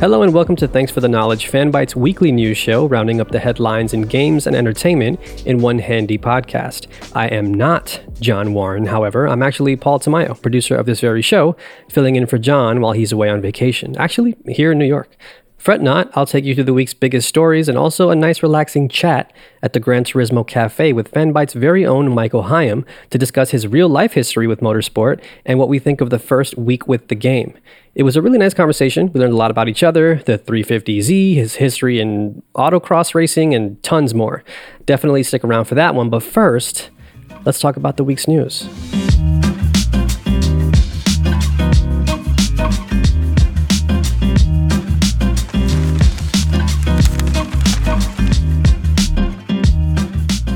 Hello and welcome to Thanks for the Knowledge, Fanbyte's weekly news show, rounding up the headlines in games and entertainment in one handy podcast. I am not John Warren, however. I'm actually Paul Tamayo, producer of this very show, filling in for John while he's away on vacation, actually here in New York. Fret not, I'll take you through the week's biggest stories and also a nice relaxing chat at the Gran Turismo Cafe with Fanbyte's very own Michael Higham to discuss his real life history with motorsport and what we think of the first week with the game. It was a really nice conversation. We learned a lot about each other, the 350Z, his history in autocross racing, and tons more. Definitely stick around for that one, but first, let's talk about the week's news.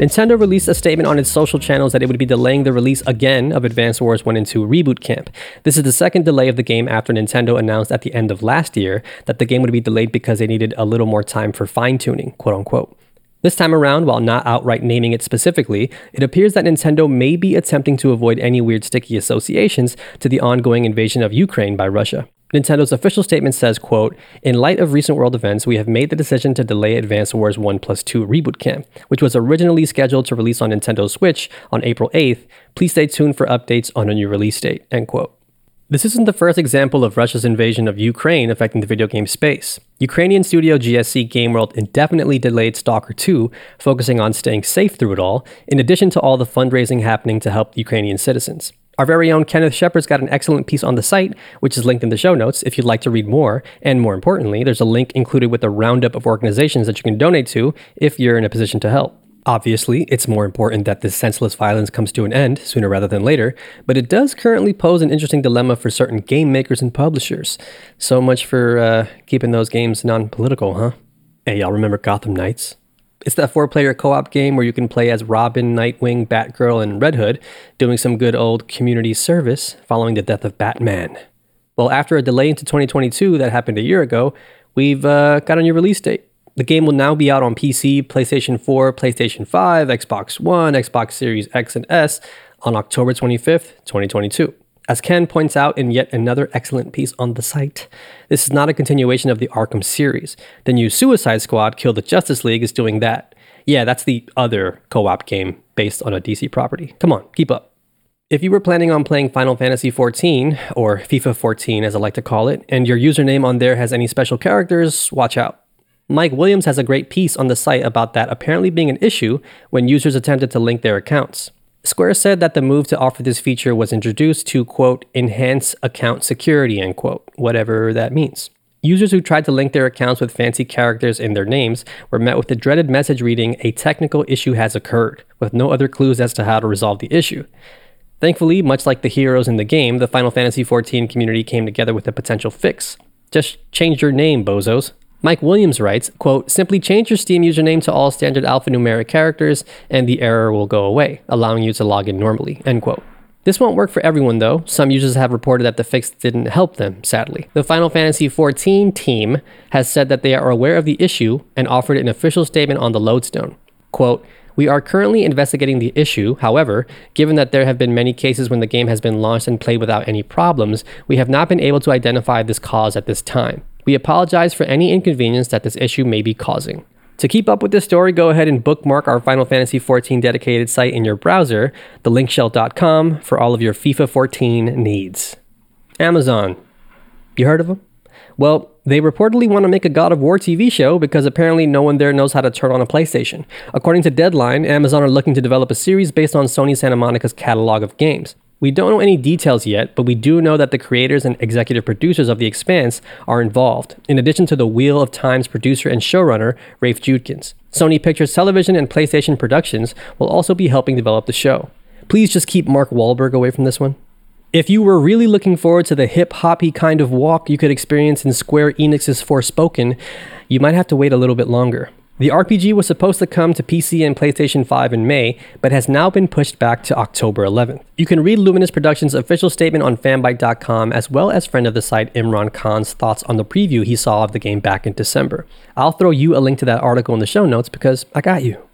Nintendo released a statement on its social channels that it would be delaying the release again of Advance Wars 1 and 2 Reboot Camp. This is the second delay of the game after Nintendo announced at the end of last year that the game would be delayed because they needed a little more time for fine tuning, quote unquote. This time around, while not outright naming it specifically, it appears that Nintendo may be attempting to avoid any weird sticky associations to the ongoing invasion of Ukraine by Russia. Nintendo's official statement says, quote, In light of recent world events, we have made the decision to delay Advance Wars 1 plus 2 Reboot Camp, which was originally scheduled to release on Nintendo Switch on April 8th. Please stay tuned for updates on a new release date, end quote. This isn't the first example of Russia's invasion of Ukraine affecting the video game space. Ukrainian studio GSC Game World indefinitely delayed Stalker 2, focusing on staying safe through it all, in addition to all the fundraising happening to help Ukrainian citizens. Our very own Kenneth Shepard's got an excellent piece on the site, which is linked in the show notes if you'd like to read more. And more importantly, there's a link included with a roundup of organizations that you can donate to if you're in a position to help. Obviously, it's more important that this senseless violence comes to an end sooner rather than later, but it does currently pose an interesting dilemma for certain game makers and publishers. So much for uh, keeping those games non political, huh? Hey, y'all remember Gotham Knights? It's that four player co op game where you can play as Robin, Nightwing, Batgirl, and Red Hood, doing some good old community service following the death of Batman. Well, after a delay into 2022 that happened a year ago, we've uh, got a new release date. The game will now be out on PC, PlayStation 4, PlayStation 5, Xbox One, Xbox Series X and S on October 25th, 2022. As Ken points out in yet another excellent piece on the site, this is not a continuation of the Arkham series. The new Suicide Squad Kill the Justice League is doing that. Yeah, that's the other co op game based on a DC property. Come on, keep up. If you were planning on playing Final Fantasy XIV, or FIFA 14 as I like to call it, and your username on there has any special characters, watch out. Mike Williams has a great piece on the site about that apparently being an issue when users attempted to link their accounts. Square said that the move to offer this feature was introduced to, quote, enhance account security, end quote, whatever that means. Users who tried to link their accounts with fancy characters in their names were met with the dreaded message reading, a technical issue has occurred, with no other clues as to how to resolve the issue. Thankfully, much like the heroes in the game, the Final Fantasy XIV community came together with a potential fix. Just change your name, bozos. Mike Williams writes, quote, simply change your Steam username to all standard alphanumeric characters and the error will go away, allowing you to log in normally, end quote. This won't work for everyone though. Some users have reported that the fix didn't help them, sadly. The Final Fantasy XIV team has said that they are aware of the issue and offered an official statement on the lodestone. Quote, we are currently investigating the issue. However, given that there have been many cases when the game has been launched and played without any problems, we have not been able to identify this cause at this time. We apologize for any inconvenience that this issue may be causing. To keep up with this story, go ahead and bookmark our Final Fantasy XIV dedicated site in your browser, thelinkshell.com, for all of your FIFA 14 needs. Amazon. You heard of them? Well, they reportedly want to make a God of War TV show because apparently no one there knows how to turn on a PlayStation. According to Deadline, Amazon are looking to develop a series based on Sony Santa Monica's catalog of games. We don't know any details yet, but we do know that the creators and executive producers of The Expanse are involved, in addition to the Wheel of Time's producer and showrunner, Rafe Judkins. Sony Pictures Television and PlayStation Productions will also be helping develop the show. Please just keep Mark Wahlberg away from this one. If you were really looking forward to the hip hoppy kind of walk you could experience in Square Enix's Forspoken, you might have to wait a little bit longer. The RPG was supposed to come to PC and PlayStation 5 in May, but has now been pushed back to October 11th. You can read Luminous Productions' official statement on fanbyte.com as well as friend of the site Imran Khan's thoughts on the preview he saw of the game back in December. I'll throw you a link to that article in the show notes because I got you.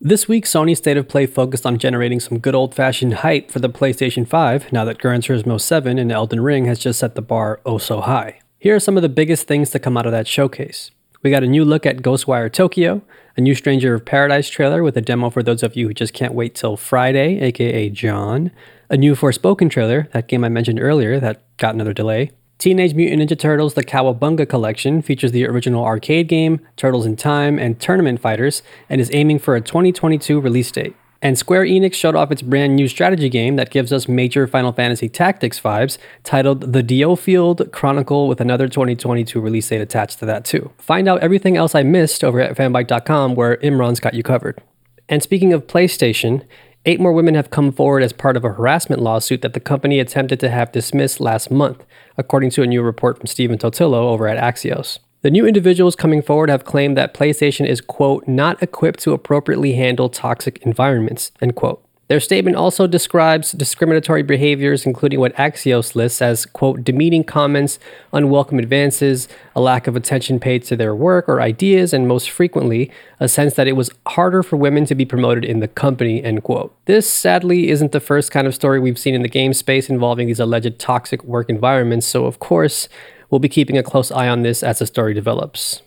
This week, Sony's State of Play focused on generating some good old fashioned hype for the PlayStation 5 now that Gran Turismo 7 and Elden Ring has just set the bar oh so high. Here are some of the biggest things to come out of that showcase. We got a new look at Ghostwire Tokyo, a new Stranger of Paradise trailer with a demo for those of you who just can't wait till Friday, aka John, a new Forspoken trailer, that game I mentioned earlier that got another delay. Teenage Mutant Ninja Turtles The Cowabunga Collection features the original arcade game, Turtles in Time, and Tournament Fighters, and is aiming for a 2022 release date. And Square Enix showed off its brand new strategy game that gives us major Final Fantasy Tactics vibes, titled The DioField Chronicle, with another 2022 release date attached to that too. Find out everything else I missed over at fanbyte.com, where Imran's got you covered. And speaking of PlayStation, eight more women have come forward as part of a harassment lawsuit that the company attempted to have dismissed last month, according to a new report from Stephen Totilo over at Axios. The new individuals coming forward have claimed that PlayStation is, quote, not equipped to appropriately handle toxic environments, end quote. Their statement also describes discriminatory behaviors, including what Axios lists as, quote, demeaning comments, unwelcome advances, a lack of attention paid to their work or ideas, and most frequently, a sense that it was harder for women to be promoted in the company, end quote. This, sadly, isn't the first kind of story we've seen in the game space involving these alleged toxic work environments, so of course, We'll be keeping a close eye on this as the story develops.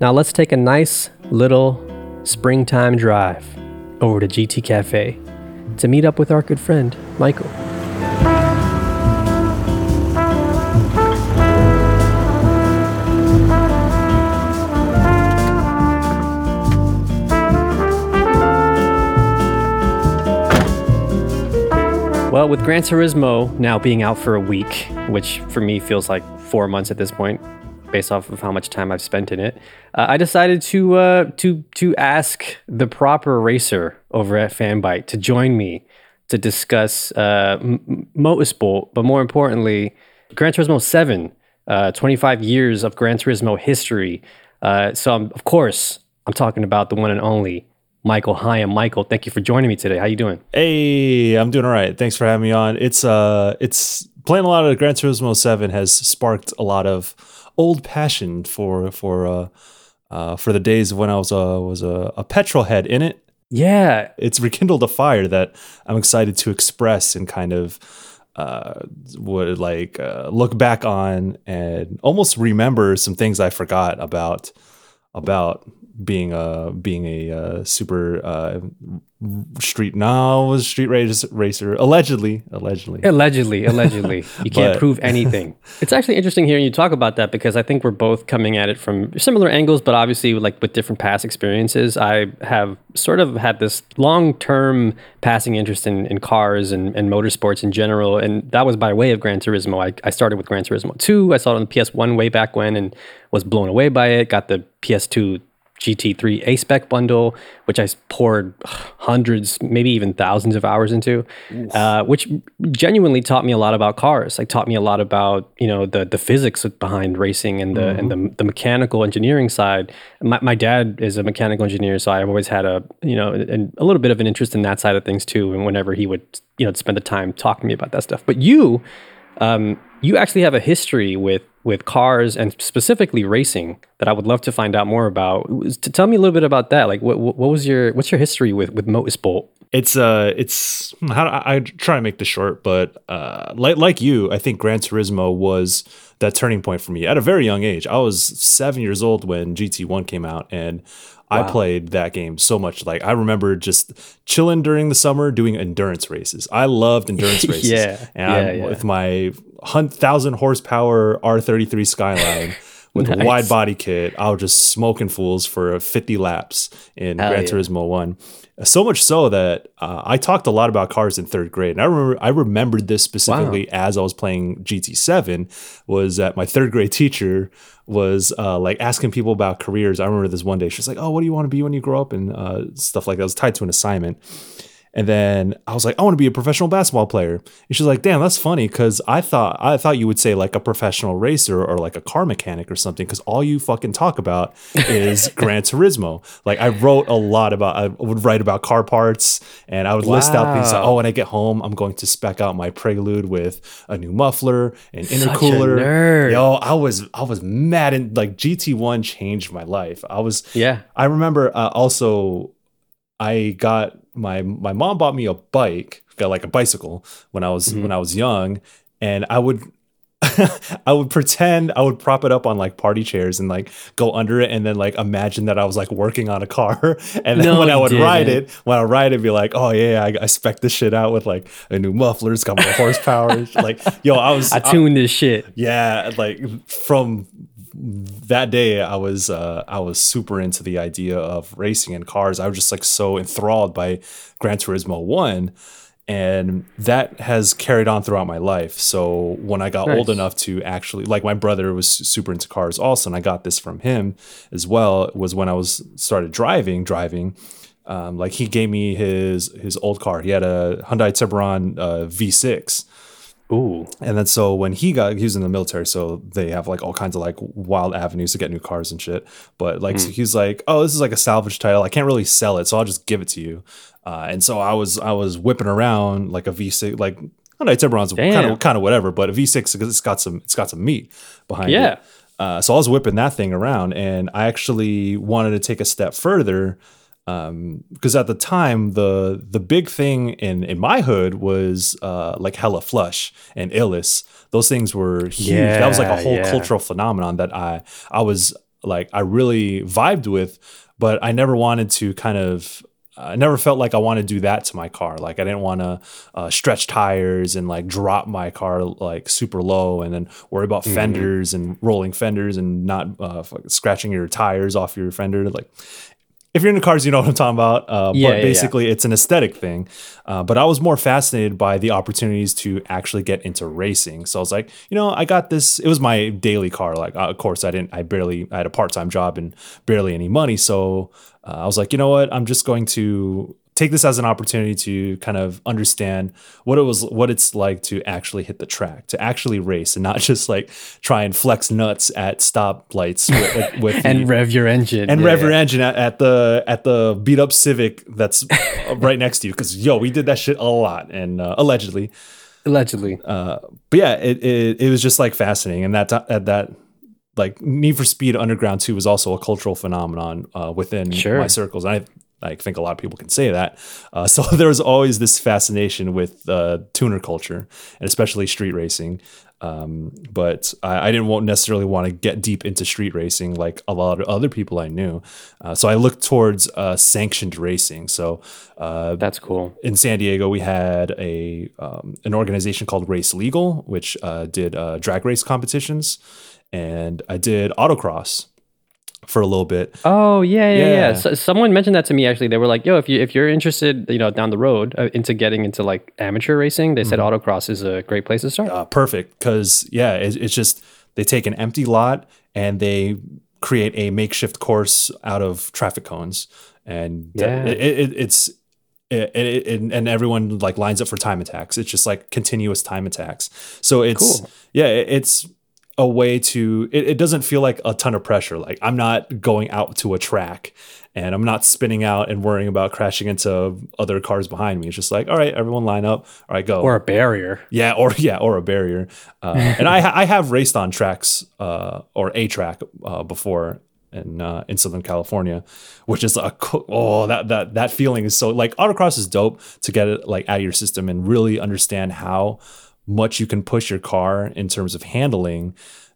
Now let's take a nice little springtime drive over to GT Cafe to meet up with our good friend, Michael. Well, with Gran Turismo now being out for a week, which for me feels like four months at this point, based off of how much time I've spent in it, uh, I decided to uh, to to ask the proper racer over at Fanbyte to join me to discuss uh, motorsport, but more importantly, Gran Turismo Seven, uh, 25 years of Gran Turismo history. Uh, so, I'm, of course, I'm talking about the one and only Michael Higham. Michael, thank you for joining me today. How are you doing? Hey, I'm doing all right. Thanks for having me on. It's uh it's playing a lot of Gran Turismo 7 has sparked a lot of old passion for for uh uh for the days of when I was a was a, a petrol head in it. Yeah. It's rekindled a fire that I'm excited to express and kind of uh would like uh, look back on and almost remember some things I forgot about about being a being a uh, super uh, street now was street racer, racer. Allegedly allegedly. Allegedly allegedly. You can't but, prove anything. It's actually interesting hearing you talk about that because i think we're both coming at it from similar angles but obviously like with different past experiences. I have sort of had this long-term passing interest in, in cars and, and motorsports in general and that was by way of gran turismo. I, I started with gran turismo 2 i saw it on the ps1 way back when and was blown away by it. Got the ps2 GT3 A spec bundle, which I poured hundreds, maybe even thousands of hours into, uh, which genuinely taught me a lot about cars. Like taught me a lot about you know the the physics behind racing and the mm-hmm. and the, the mechanical engineering side. My, my dad is a mechanical engineer, so I've always had a you know a, a little bit of an interest in that side of things too. And whenever he would you know spend the time talking to me about that stuff, but you. Um, you actually have a history with with cars and specifically racing that I would love to find out more about. To tell me a little bit about that. Like, what what was your what's your history with with motorsport? it's uh it's how I, I try to make this short but uh like like you i think gran turismo was that turning point for me at a very young age i was seven years old when gt1 came out and i played that game so much like i remember just chilling during the summer doing endurance races. I loved endurance races. Yeah, and yeah, yeah. with my thousand horsepower r33 skyline with a wide body kit. I was just smoking fools for 50 laps in Hell gran yeah. turismo 1 so much so that uh, I talked a lot about cars in third grade, and I remember I remembered this specifically as I was playing GT7. Was that my third grade teacher was uh, like asking people about careers. I remember this one day. She's like, "Oh, what do you want to be when you grow up?" and uh, stuff like that. It was tied to an assignment. And then I was like, I want to be a professional basketball player. And she's like, damn, that's funny because I thought I thought you would say like a professional racer or like a car mechanic or something because all you fucking talk about is Gran Turismo. Like I wrote a lot about I would write about car parts and I would list out things like, oh, when I get home, I'm going to spec out my Prelude with a new muffler and intercooler. Yo, I was I was mad and like GT1 changed my life. I was Yeah. I remember uh, also I got my my mom bought me a bike, got like a bicycle when I was Mm-hmm. when I was young, and I would I would pretend I would prop it up on like party chairs and like go under it and then like imagine that I was like working on a car. And then No, when I would ride didn't. it, when I ride it, be like, oh yeah, I, I spec this shit out with like a new muffler, it's got more horsepower. like, yo, I was I tuned this shit. yeah, like from that day I was uh I was super into the idea of racing in cars. I was just like so enthralled by Gran Turismo 1 and that has carried on throughout my life. So when I got old enough to actually like my brother was super into cars also and I got this from him as well was when I was started driving driving um, like he gave me his his old car. He had a Hyundai Tiburon uh, V6 Ooh. and then so when he got he was in the military, so they have like all kinds of like wild avenues to get new cars and shit. But like so he's like, oh, this is like a salvage title. I can't really sell it, so I'll just give it to you. Uh, and so I was I was whipping around like a V6, like I know Tiburon's kind of kind of whatever, but a V6 because it's got some it's got some meat behind Yeah. it. Uh, so I was whipping that thing around, and I actually wanted to take a step further because at the time the the big thing in in my hood was uh like hella flush and illis those things were huge that was like a whole yeah. cultural phenomenon that i i was like i really vibed with but i never wanted to kind of I never felt like I want to do that to my car. Like I didn't want to uh, stretch tires and like drop my car like super low, and then worry about Mm-hmm. fenders and rolling fenders and not uh, scratching your tires off your fender. Like if you're into cars, you know what I'm talking about. Uh, Yeah, but yeah, yeah. basically, it's an aesthetic thing. Uh, but I was more fascinated by the opportunities to actually get into racing. So I was like, you know, I got this. It was my daily car. Like, uh, of course, I didn't. I barely. I had a part time job and barely any money. So uh, I was like, you know what? I'm just going to take this as an opportunity to kind of understand what it was what it's like to actually hit the track to actually race and not just like try and flex nuts at stoplights with, with And the- rev your engine. and Yeah, rev your engine at, at the at the beat up Civic that's right next to you because yo we did that shit a lot and uh, allegedly Allegedly. Uh, but yeah it, it it was just like fascinating and that at that like Need for Speed Underground 2 was also a cultural phenomenon uh, within Sure. my circles and I I think a lot of people can say that uh, so there was always this fascination with uh, tuner culture and especially street racing um, but I, I didn't necessarily want to get deep into street racing like a lot of other people I knew. Uh, so I looked towards uh, sanctioned racing. So uh, That's cool. in San Diego, we had a um, an organization called Race Legal, which uh, did uh, drag race competitions, and I did autocross for a little bit. Oh yeah, yeah, yeah. Yeah. So, someone mentioned that to me actually. They were like, "Yo, if you if you're interested, you know, down the road uh, into getting into like amateur racing, they said Mm-hmm. autocross is a great place to start." uh, perfect because yeah, it, it's just they take an empty lot and they create a makeshift course out of traffic cones, and Yeah. it, it, it's it, it, it- and everyone like lines up for time attacks. It's just like continuous time attacks. So it's Cool. yeah, it- it's a way to it, it doesn't feel like a ton of pressure. Like I'm not going out to a track and I'm not spinning out and worrying about crashing into other cars behind me. It's just like, all right, everyone line up. All right, go. or a barrier. Yeah, or yeah, or a barrier. Uh, and I I have raced on tracks uh, or a track uh, before in uh, in Southern California, which is a co- oh that that that feeling is so like autocross is dope to get it like out of your system and really understand how much you can push your car in terms of handling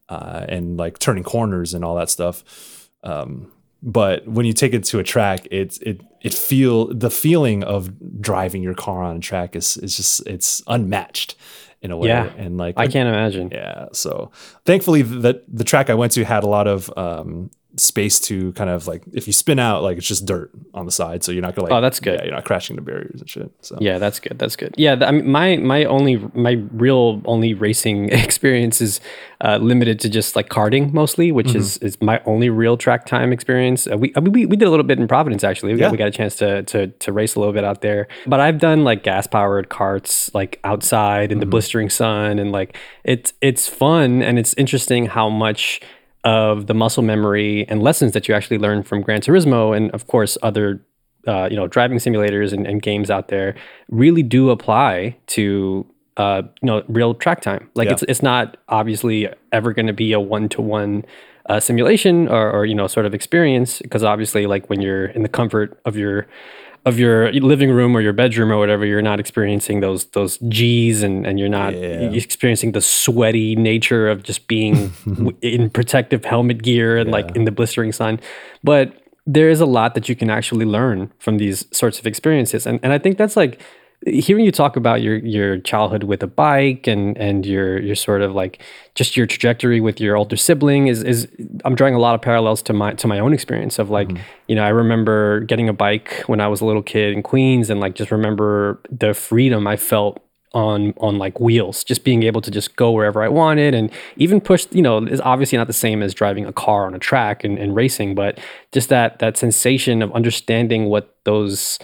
uh, and like turning corners and all that stuff. Um, but when you take it to a track, it's it it feel the feeling of driving your car on a track is is just it's unmatched in a way. Yeah, and like I can't imagine. yeah. So thankfully, that the track I went to had a lot of um, space to kind of like if you spin out, like it's just dirt on the side, so you're not gonna like. Oh, that's good. Yeah, you're not crashing the barriers and shit. So Yeah, that's good. That's good. Yeah, I mean, my my only my real only racing experience is uh, limited to just like karting mostly, which Mm-hmm. is is my only real track time experience. Uh, we, I mean, we we did a little bit in Providence actually. We, Yeah. got, we got a chance to to to race a little bit out there. But I've done like gas powered carts like outside Mm-hmm. in the blistering sun, and like it's it's fun and it's interesting how much of the muscle memory and lessons that you actually learn from Gran Turismo and of course other uh, you know driving simulators and, and games out there really do apply to uh, you know real track time. Like Yeah. it's it's not obviously ever going to be a one to one simulation or, or you know sort of experience because obviously like when you're in the comfort of your of your living room or your bedroom or whatever, you're not experiencing those those G's and, and you're not Yeah. experiencing the sweaty nature of just being w- in protective helmet gear and like in the blistering sun. But there is a lot that you can actually learn from these sorts of experiences. And and I think that's like hearing you talk about your your childhood with a bike and and your your sort of like just your trajectory with your older sibling is is I'm drawing a lot of parallels to my to my own experience of like mm-hmm. you know I remember getting a bike when I was a little kid in Queens and like just remember the freedom I felt on on like wheels just being able to just go wherever i wanted and even push you know is obviously not the same as driving a car on a track and, and racing but just that that sensation of understanding what those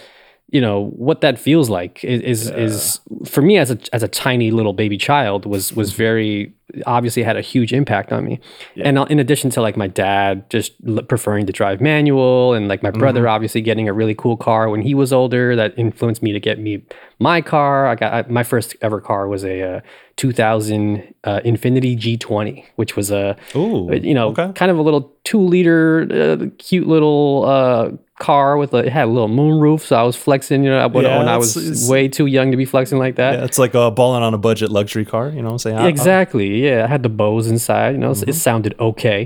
you know what that feels like is is, is for me as a as a tiny little baby child was was very obviously had a huge impact on me. And in addition to like my dad just l- preferring to drive manual and like my brother obviously getting a really cool car when he was older that influenced me to get me my car. I got I, my first ever car was a uh, 2000 uh, Infiniti g20 which was a Ooh, you know okay. kind of a little two liter uh, cute little uh, car with a it had a little moon roof so i was flexing you know when, Yeah, when i was way too young to be flexing like that Yeah, it's like a balling on a budget luxury car. You know what I'm saying? I- I- exactly yeah i had the Bose inside you know Mm-hmm. it sounded okay,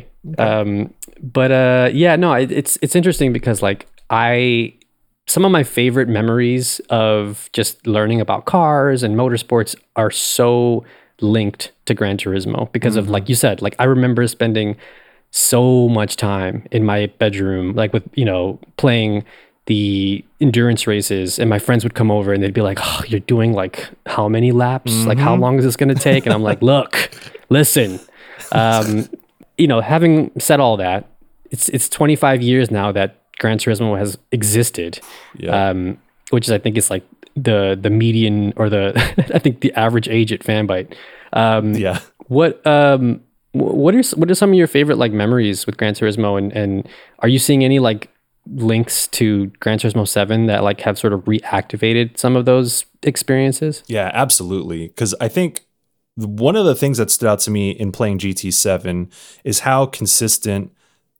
um but uh yeah no it, it's it's interesting because like i some of my favorite memories of just learning about cars and motorsports are so linked to gran turismo because Mm-hmm. of like you said like i remember spending so much time in my bedroom like with you know playing the endurance races and my friends would come over and they'd be like oh you're doing like how many laps like how long is this going to take and i'm like look listen um, you know having said all that it's it's 25 years now that gran turismo has existed Yeah. um, which is i think is like the the median or the i think the average age at fanbyte um, yeah. what um what are what are some of your favorite like memories with Gran Turismo and and are you seeing any like links to Gran Turismo 7 that like have sort of reactivated some of those experiences? Yeah, absolutely. Because I think one of the things that stood out to me in playing GT7 is how consistent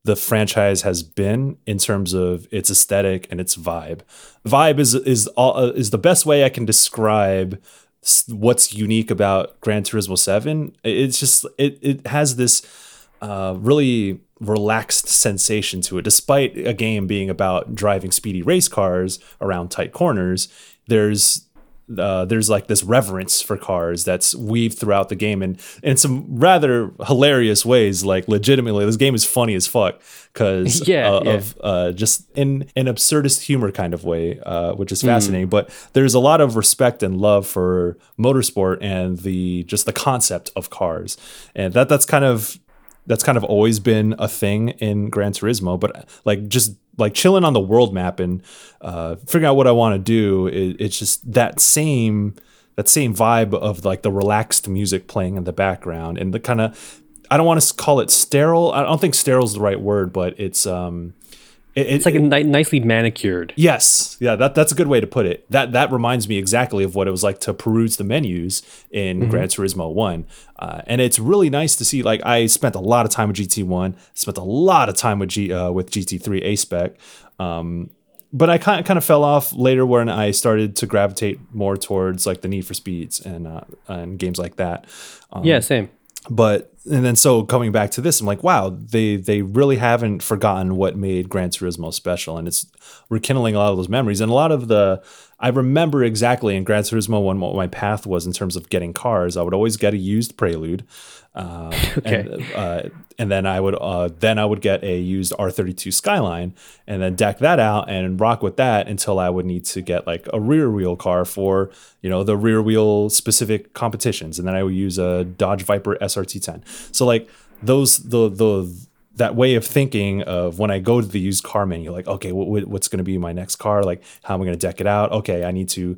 the franchise has been in terms of its aesthetic and its vibe. Vibe is is all uh, is the best way I can describe what's unique about Gran Turismo 7. It's just it it has this uh, really relaxed sensation to it. Despite a game being about driving speedy race cars around tight corners, there's uh, there's like this reverence for cars that's weaved throughout the game and in some rather hilarious ways. Like legitimately, this game is funny as fuck because Yeah, uh, yeah. of uh, just in an absurdist humor kind of way, uh, which is fascinating. But there's a lot of respect and love for motorsport and the just the concept of cars, and that that's kind of that's kind of always been a thing in Gran Turismo. But like just like chilling on the world map and uh, figuring out what I want to do, it, it's just that same that same vibe of like the relaxed music playing in the background and the kind of I don't want to call it sterile. I don't think sterile is the right word, but it's um It, It's like a ni- nicely manicured. Yes, yeah, that that's a good way to put it. That that reminds me exactly of what it was like to peruse the menus in Gran Turismo One, uh, and it's really nice to see. Like I spent a lot of time with GT One, spent a lot of time with G uh, with GT Three A Spec, um, but I kind of kind of fell off later when I started to gravitate more towards like the Need for Speeds and uh, and games like that. Um, yeah, same. but and then so coming back to this, I'm like, wow, they they really haven't forgotten what made Gran Turismo special, and it's rekindling a lot of those memories. And a lot of the I remember exactly in Gran Turismo one what my path was in terms of getting cars. I would always get a used Prelude, uh, Okay. and, uh, and then I would uh, then I would get a used R32 Skyline, and then deck that out and rock with that until I would need to get like a rear wheel car for you know the rear wheel specific competitions, and then I would use a Dodge Viper SRT10. So like those the the that way of thinking of when I go to the used car menu, like okay, what, what- what's going to be my next car? Like how am I going to deck it out? Okay, I need to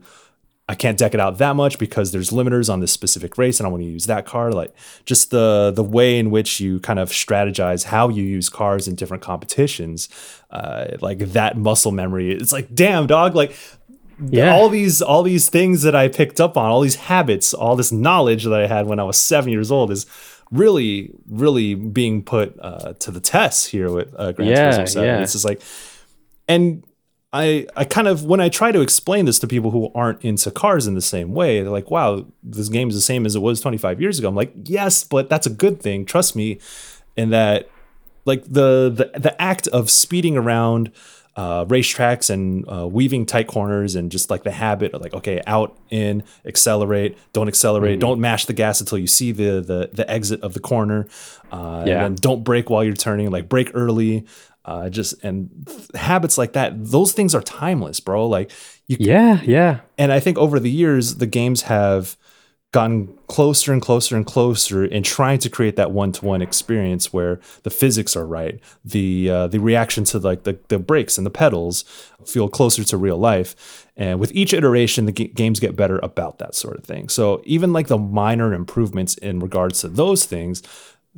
I can't deck it out that much because there's limiters on this specific race and I want to use that car. Like just the the way in which you kind of strategize how you use cars in different competitions, uh, like that muscle memory. It's like, damn dog, like Yeah. all these all these things that I picked up on, all these habits, all this knowledge that I had when I was seven years old is really, really being put uh, to the test here with uh, Gran Yeah, Turismo 7. yeah. It's just like, and I I kind of when I try to explain this to people who aren't into cars in the same way, they're like, "Wow, this game is the same as it was 25 years ago." I'm like, "Yes, but that's a good thing. Trust me." In that, like the the the act of speeding around uh, racetracks and uh, weaving tight corners and just like the habit of like, okay, out in, accelerate, don't accelerate, don't mash the gas until you see the the the exit of the corner, uh, Yeah. and then don't brake while you're turning, like brake early. Uh, just and habits like that, those things are timeless, bro. Like you Yeah, yeah. and I think over the years, the games have gotten closer and closer and closer in trying to create that one-to-one experience where the physics are right, the uh, the reaction to like the, the brakes and the pedals feel closer to real life, and with each iteration, the g- games get better about that sort of thing. So even like the minor improvements in regards to those things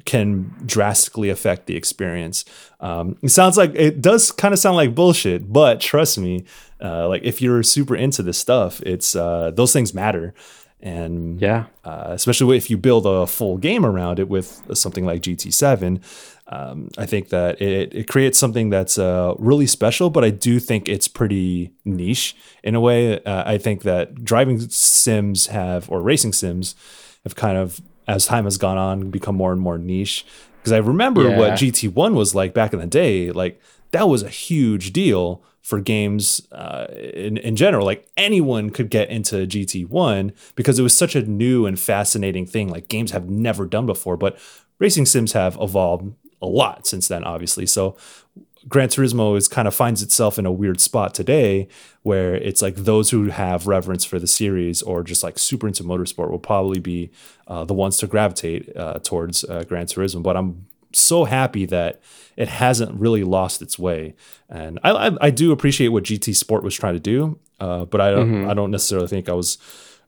can drastically affect the experience. Um, it sounds like it does kind of sound like bullshit, but trust me, uh, like if you're super into this stuff, it's uh, those things matter, and Yeah. uh, especially if you build a full game around it with something like GT7. Um, I think that it, it creates something that's uh, really special, but I do think it's pretty niche in a way. Uh, I think that driving sims have, or racing sims, have kind of, as time has gone on, become more and more niche. Because I remember Yeah. what GT1 was like back in the day. Like, that was a huge deal for games uh, in, in general. Like anyone could get into GT1 because it was such a new and fascinating thing. Like games have never done before, but racing sims have evolved a lot since then, obviously. So Gran Turismo is kind of finds itself in a weird spot today where it's like those who have reverence for the series or just like super into motorsport will probably be uh, the ones to gravitate uh, towards uh, Gran Turismo. But I'm so happy that it hasn't really lost its way, and I I, I do appreciate what GT Sport was trying to do, uh, but I don't I don't necessarily think I was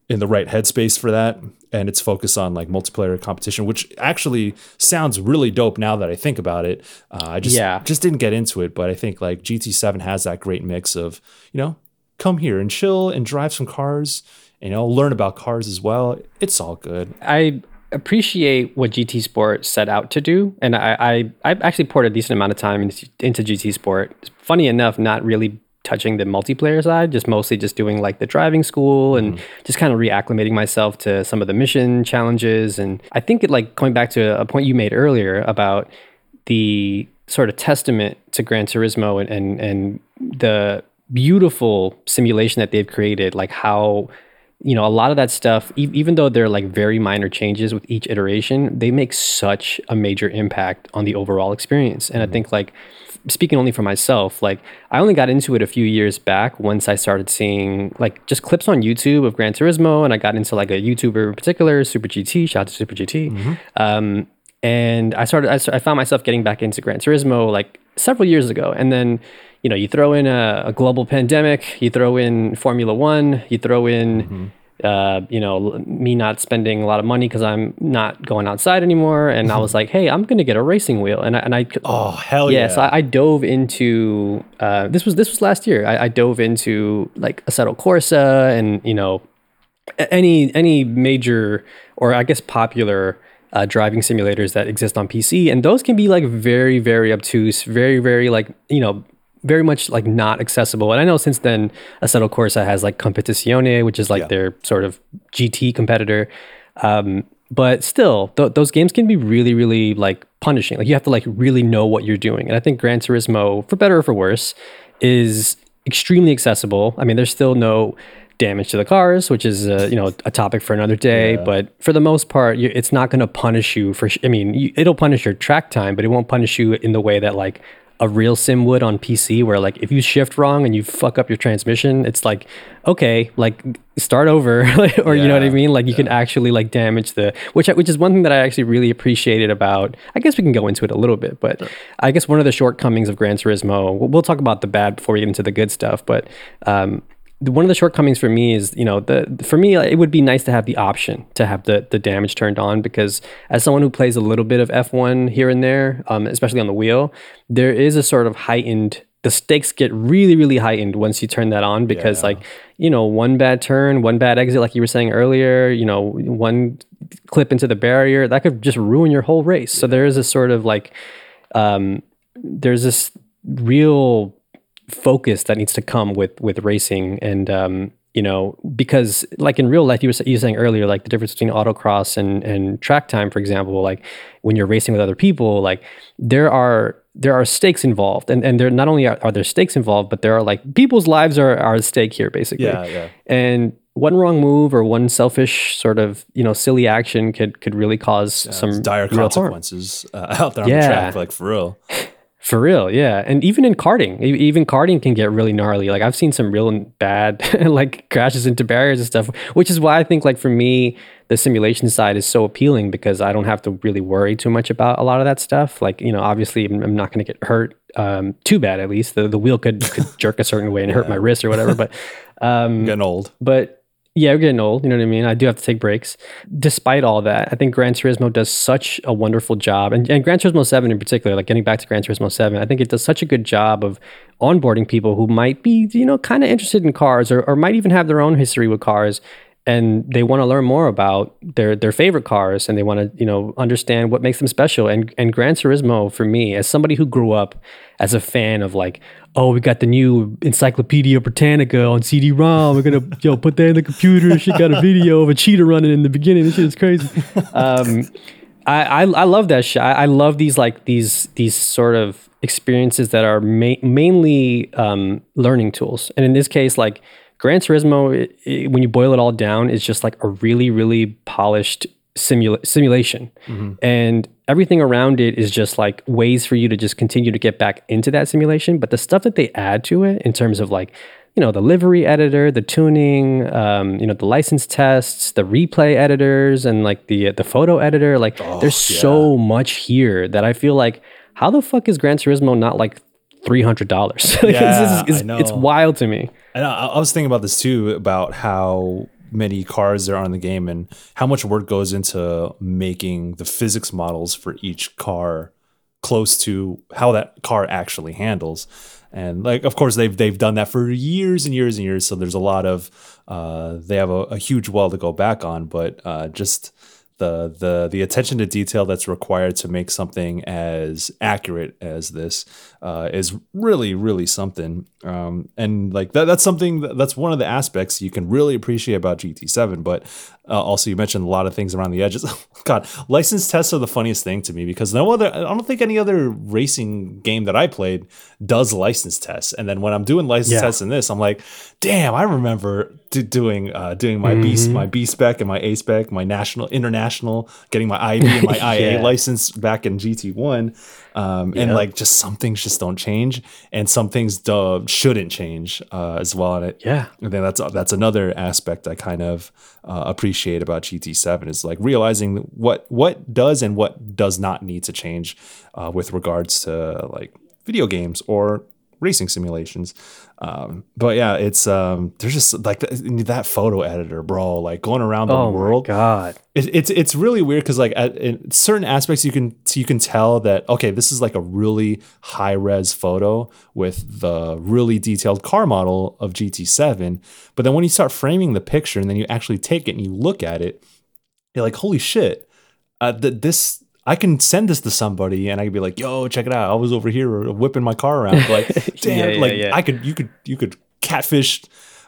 in the right headspace for that and its focus on like multiplayer competition which actually sounds really dope now that i think about it uh, i just Yeah. just didn't get into it but i think like gt7 has that great mix of you know come here and chill and drive some cars you know learn about cars as well it's all good I appreciate what GT Sport set out to do, and I I, I actually poured a decent amount of time into, into GT Sport. Funny enough, not really touching the multiplayer side, just mostly just doing like the driving school and mm-hmm. just kind of reacclimating myself to some of the mission challenges. And I think it like going back to a point you made earlier about the sort of testament to Gran Turismo and and, and the beautiful simulation that they've created, like how you know a lot of that stuff e- even though they're like very minor changes with each iteration they make such a major impact on the overall experience. And i mm-hmm. think like speaking only for myself like i only got into it a few years back once i started seeing like just clips on youtube of gran turismo and i got into like a youtuber in particular super gt shout out to super gt um, and I started, I, I found myself getting back into Gran Turismo like several years ago. And then, you know, you throw in a, a global pandemic, you throw in Formula One, you throw in uh, you know, me not spending a lot of money because I'm not going outside anymore. And I was like, hey, I'm gonna get a racing wheel. And I, and I oh hell yeah, yeah! so I, I dove into uh, this was this was last year. I, I dove into like Assetto Corsa and you know any any major or I guess popular uh, driving simulators that exist on PC, and those can be like very very obtuse, very very like you know very much like not accessible. And I know since then Assetto Corsa has like Competizione, which is like Yeah. their sort of GT competitor. Um, but still, th- those games can be really, really like punishing. Like you have to like really know what you're doing. And I think Gran Turismo, for better or for worse, is extremely accessible. I mean, there's still no damage to the cars, which is uh, you know a topic for another day. But for the most part, you, it's not going to punish you for. sh- I mean, you, it'll punish your track time, but it won't punish you in the way that like a real sim would on PC, where like if you shift wrong and you fuck up your transmission, it's like okay, like start over, or you know what I mean? Like you can actually like damage the which which is one thing that I actually really appreciated about. I guess we can go into it a little bit, but I guess one of the shortcomings of Gran Turismo. We'll, we'll talk about the bad before we get into the good stuff, but um, one of the shortcomings for me is you know the for me it would be nice to have the option to have the the damage turned on because as someone who plays a little bit of F1 here and there um, especially on the wheel there is a sort of heightened the stakes get really really heightened once you turn that on because Yeah. like you know one bad turn one bad exit like you were saying earlier you know one clip into the barrier that could just ruin your whole race so there is a sort of like um, there's this real focus that needs to come with with racing and um you know because like in real life you were, you were saying earlier like the difference between autocross and and track time for example like when you're racing with other people like there are there are stakes involved and and there not only are, are there stakes involved but there are like people's lives are are at stake here basically Yeah, yeah. and one wrong move or one selfish sort of you know silly action could could really cause some dire consequences uh, out there on Yeah. the track, like for real. For real, yeah. And even in karting, even karting can get really gnarly. Like I've seen some real bad like crashes into barriers and stuff, which is why I think like for me the simulation side is so appealing because I don't have to really worry too much about a lot of that stuff. Like, you know, obviously I'm not going to get hurt um too bad at least. The the wheel could, could jerk a certain way and hurt my wrist or whatever, but um Getting old. but yeah, we're getting old. You know what I mean? I do have to take breaks. Despite all that, I think Gran Turismo does such a wonderful job. And, and Gran Turismo 7 in particular, like getting back to Gran Turismo 7, I think it does such a good job of onboarding people who might be, you know, kind of interested in cars or, or might even have their own history with cars. And they want to learn more about their their favorite cars and they want to, you know, understand what makes them special. And and Gran Turismo for me, as somebody who grew up as a fan of like, oh, we got the new Encyclopedia Britannica on CD-ROM. We're gonna yo put that in the computer. She got a video of a cheetah running in the beginning. This shit is crazy. Um, I, I I love that shit. I, I love these like these these sort of experiences that are ma- mainly um, learning tools. And in this case, like Gran Turismo, it, it- when you boil it all down, is just like a really really polished simula- simulation, and everything around it is just like ways for you to just continue to get back into that simulation. But the stuff that they add to it in terms of like you know the livery editor, the tuning, um, you know the license tests, the replay editors, and like the the photo editor. Like there's so much here that I feel like how the fuck is Gran Turismo not like three hundred dollars? Yeah, it's, I know. it's wild to me. And I, I was thinking about this too about how many cars there are in the game and how much work goes into making the physics models for each car close to how that car actually handles. And like, of course, they've they've done that for years and years and years. So there's a lot of uh, they have a, a huge well to go back on. But uh, just the the the attention to detail that's required to make something as accurate as this uh, is really really something um, and like that, that's something that, that's one of the aspects you can really appreciate about GT7 but uh, also you mentioned a lot of things around the edges god license tests are the funniest thing to me because no other I don't think any other racing game that I played does license tests and then when I'm doing license Yeah. tests in this I'm like damn I remember do, doing uh, doing my B Mm-hmm. my B spec and my A spec my national international getting my IB and my IA Yeah. license back in GT1 um, and like just some things just don't change and some things uh, shouldn't change uh, as well and it Yeah. and think that's that's another aspect I kind of uh, appreciate about GT7 is like realizing what what does and what does not need to change uh, with regards to like video games or racing simulations. Um, but yeah, it's um, there's just like that, that photo editor, bro. Like going around the Oh world, god. it, it's it's really weird because like at, in certain aspects you can you can tell that okay this is like a really high res photo with the really detailed car model of GT7 but then when you start framing the picture and then you actually take it and you look at it you're like holy shit uh, th- this I can send this to somebody and I could be like yo check it out I was over here whipping my car around like damn Yeah, like yeah. I could you could you could catfish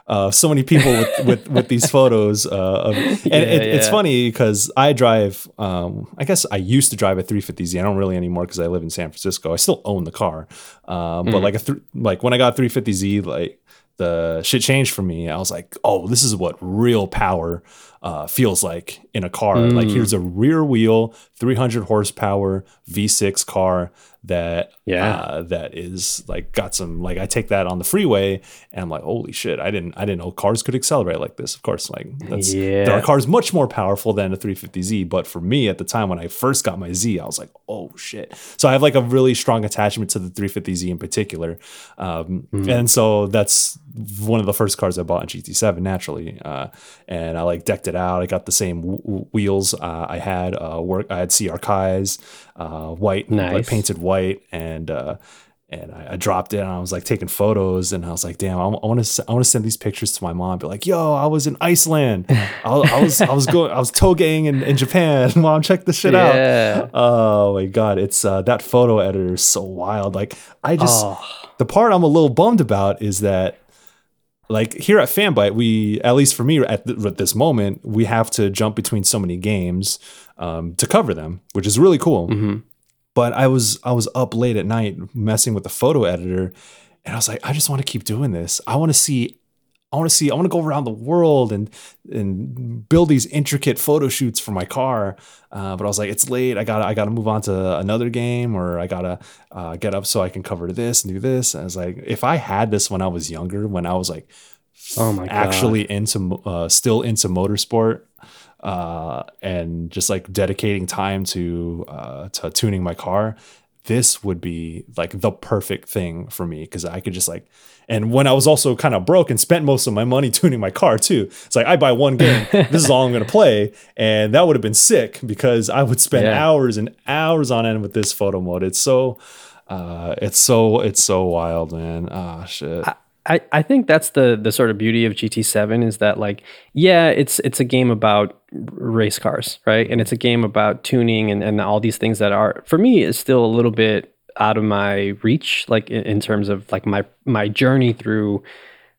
uh, so many people with, with, with these photos. Uh, of, and it, it's funny because I drive, um, I guess I used to drive a 350Z. I don't really anymore because I live in San Francisco. I still own the car. Uh, But like a th- like when I got a 350Z, like the shit changed for me. I was like, oh, this is what real power uh, feels like in a car. Like here's a rear wheel, 300 horsepower V6 car that Yeah. uh, that is like got some like I take that on the freeway and I'm like holy shit I didn't I didn't know cars could accelerate like this. Of course like that's there are cars much more powerful than a 350Z but for me at the time when I first got my Z I was like oh shit. So I have like a really strong attachment to the 350Z in particular um, and so that's one of the first cars I bought in GT7 naturally uh, and I like decked it out I got the same w- w- wheels uh, I had uh, work I had CR Kais uh, white like painted white and uh and I, I dropped it and I was like taking photos and I was like, damn, I, want to I want to send these pictures to my mom. Be like, yo, I was in Iceland. I, was- I was I was going I was togeing in, in Japan. Mom, check this shit Yeah. out. Oh my god, it's uh, that photo editor is so wild. Like I just Oh. the part I'm a little bummed about is that like here at Fanbyte, we at least for me at, th- at this moment, we have to jump between so many games um, to cover them, which is really cool. But I was I was up late at night messing with the photo editor, and I was like, I just want to keep doing this. I want to see. I want to see. I want to go around the world and and build these intricate photo shoots for my car. Uh, but I was like, it's late. I got I got to move on to another game, or I gotta uh, get up so I can cover this and do this. And I was like, if I had this when I was younger, when I was like Oh my god. actually into uh, still into motorsport uh, and just like dedicating time to uh, to tuning my car this would be like the perfect thing for me because I could just like and when I was also kind of broke and spent most of my money tuning my car too it's like I buy one game this is all I'm gonna play and that would have been sick because I would spend Yeah. hours and hours on end with this photo mode. It's so uh it's so it's so wild man. Ah shit. I, I I think that's the the sort of beauty of GT7 is that like yeah it's it's a game about race cars right? And it's a game about tuning and, and all these things that are for me is still a little bit out of my reach like in, in terms of like my my journey through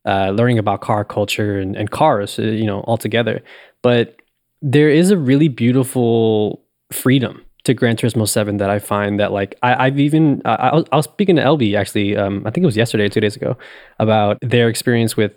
uh, learning about car culture and, and cars uh, you know altogether. But there is a really beautiful freedom to Gran Turismo 7 that I find that like I, I've even I, I, was, I was speaking to LB actually um, I think it was yesterday or two days ago about their experience with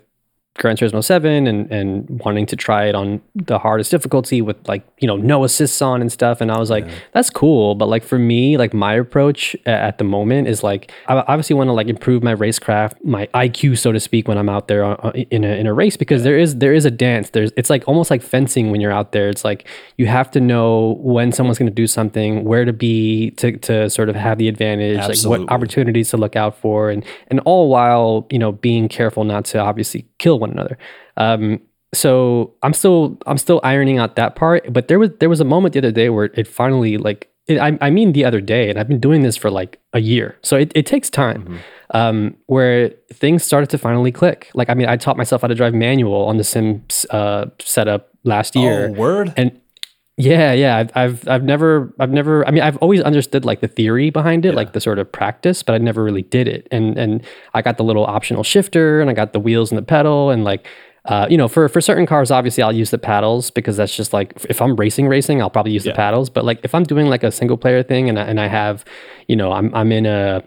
Gran Turismo 7 and and wanting to try it on the hardest difficulty with like you know no assists on and stuff. And I was like that's cool. But like for me like my approach at the moment is like I obviously want to like improve my racecraft my IQ so to speak when I'm out there uh, uh, in a in a race because there is there is a dance. There's it's like almost like fencing when you're out there. It's like you have to know when someone's going to do something where to be to to sort of have the advantage like what opportunities to look out for. And and all while you know being careful not to obviously kill one another. Um so i'm still i'm still ironing out that part but there was there was a moment the other day where it finally like it, I, I mean the other day and i've been doing this for like a year. So it, it takes time um where things started to finally click. Like i mean i taught myself how to drive manual on the sim uh setup last year. oh word? And yeah, yeah, I've, I've I've never I've never I mean I've always understood like the theory behind it, like the sort of practice, but I never really did it. And and I got the little optional shifter, and I got the wheels and the pedal, and like uh, you know for for certain cars, obviously I'll use the paddles because that's just like if I'm racing racing, I'll probably use the paddles. But like if I'm doing like a single player thing, and I, and I have you know I'm I'm in a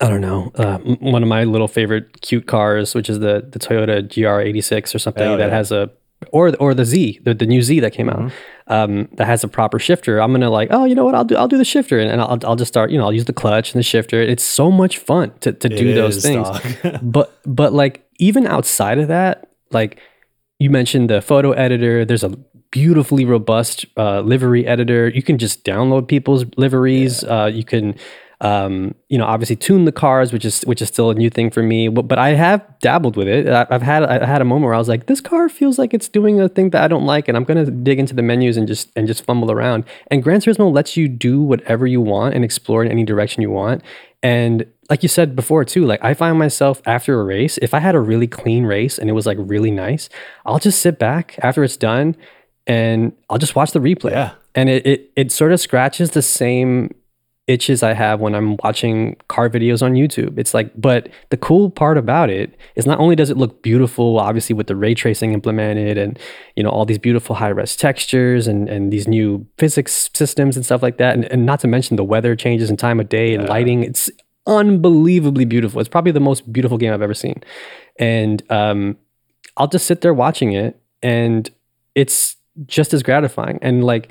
I don't know, uh, one of my little favorite cute cars, which is the the Toyota GR86 or something that yeah. has a or or the Z, the, the new Z that came out, Mm-hmm. um, that has a proper shifter. I'm gonna like, oh, you know what? I'll do I'll do the shifter, and, and I'll I'll just start. You know, I'll use the clutch and the shifter. It's so much fun to to do It those things. but but like even outside of that, like you mentioned the photo editor. There's a beautifully robust uh, livery editor. You can just download people's liveries. Uh, you can. Um, you know, obviously tune the cars, which is which is still a new thing for me. But, but I have dabbled with it. I, I've had I had a moment where I was like, this car feels like it's doing a thing that I don't like, and I'm gonna dig into the menus and just and just fumble around. And Gran Turismo lets you do whatever you want and explore in any direction you want. And like you said before too, like I find myself after a race, if I had a really clean race and it was like really nice, I'll just sit back after it's done and I'll just watch the replay. Yeah. And it, it it sort of scratches the same itches I have when I'm watching car videos on YouTube. It's like, but the cool part about it is not only does it look beautiful, obviously with the ray tracing implemented and you know all these beautiful high res textures and and these new physics systems and stuff like that, and, and not to mention the weather changes and time of day and lighting. It's unbelievably beautiful. It's probably the most beautiful game I've ever seen, and um, I'll just sit there watching it, and it's just as gratifying. And like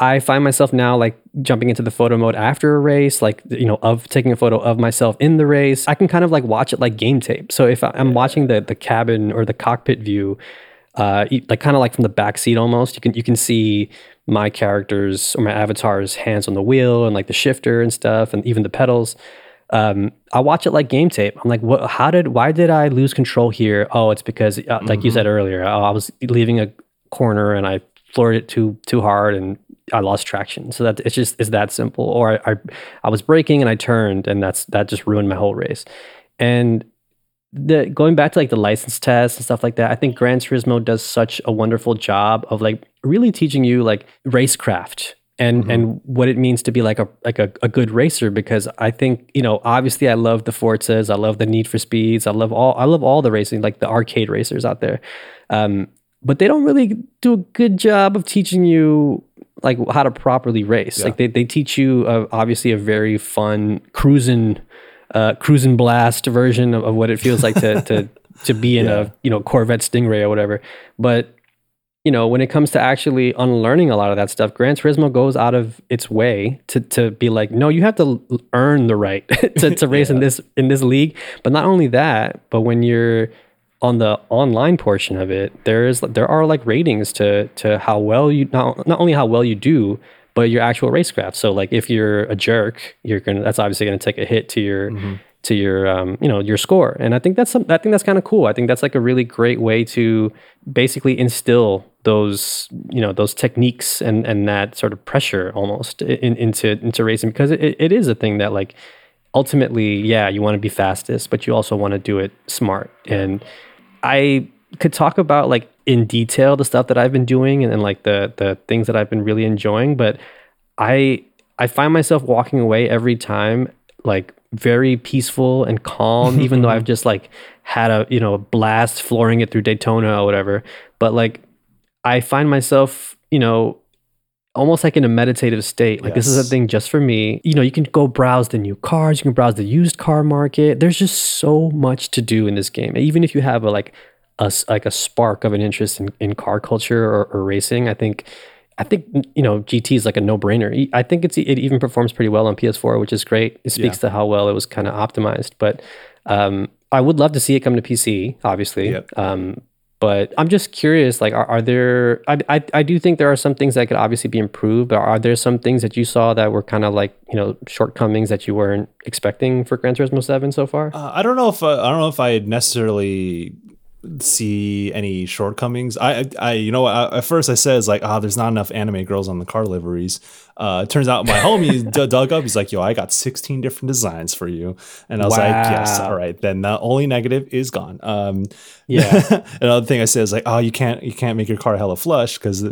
I find myself now like jumping into the photo mode after a race, like you know, of taking a photo of myself in the race. I can kind of like watch it like game tape. So if I'm watching the the cabin or the cockpit view, uh, like kind of like from the back seat almost, you can you can see my characters or my avatar's hands on the wheel and like the shifter and stuff, and even the pedals. Um, I watch it like game tape. I'm like, what? How did? Why did I lose control here? Oh, it's because, uh, like you said earlier, oh, I was leaving a corner and I floored it too too hard and I lost traction. So that it's just is that simple. Or I, I I was braking and I turned and that's that just ruined my whole race. And the going back to like the license tests and stuff like that, I think Gran Turismo does such a wonderful job of like really teaching you like racecraft and Mm-hmm. and what it means to be like a like a, a good racer because I think you know obviously I love the Forzas, I love the Need for Speeds, I love all I love all the racing like the arcade racers out there, um, but they don't really do a good job of teaching you like how to properly race. Like they they teach you uh, obviously a very fun cruising uh, cruising blast version of, of what it feels like to to to be in Yeah. a you know Corvette Stingray or whatever, but you know, when it comes to actually unlearning a lot of that stuff, Gran Turismo goes out of its way to to be like, no, you have to earn the right to, to race in this in this league. But not only that, but when you're on the online portion of it, there is there are like ratings to to how well you not not only how well you do, but your actual racecraft. So like if you're a jerk, you're gonna that's obviously gonna take a hit to your to your um, you know your score. And I think that's some, I think that's kind of cool. I think that's like a really great way to basically instill those you know those techniques and and that sort of pressure almost in, into into racing because it, it is a thing that like ultimately yeah you want to be fastest but you also want to do it smart and I could talk about like in detail the stuff that I've been doing and, and like the the things that I've been really enjoying, but I I find myself walking away every time like very peaceful and calm, even though I've just like had a you know a blast flooring it through Daytona or whatever. But like I find myself, you know, almost like in a meditative state. Like this is a thing just for me. You know, you can go browse the new cars, you can browse the used car market. There's just so much to do in this game. Even if you have a like a like a spark of an interest in, in car culture or, or racing, I think I think you know GT is like a no brainer. I think it's it even performs pretty well on PS4, which is great. It speaks to how well it was kind of optimized. But um, I would love to see it come to PC, obviously. Yep. Um, but I'm just curious, like, are, are there? I, I I do think there are some things that could obviously be improved. But are there some things that you saw that were kind of like you know shortcomings that you weren't expecting for Gran Turismo Seven so far? Uh, I don't know if uh, I don't know if I necessarily see any shortcomings. I, I, I you know, I, at first I said it's like, ah, there's not enough anime girls on the car liveries. Uh, it turns out my homie d- dug up. He's like, yo, I got 16 different designs for you, and I was like, yes, all right, then the only negative is gone. Um, Yeah. another thing I said is like, oh, you can't you can't make your car hella flush because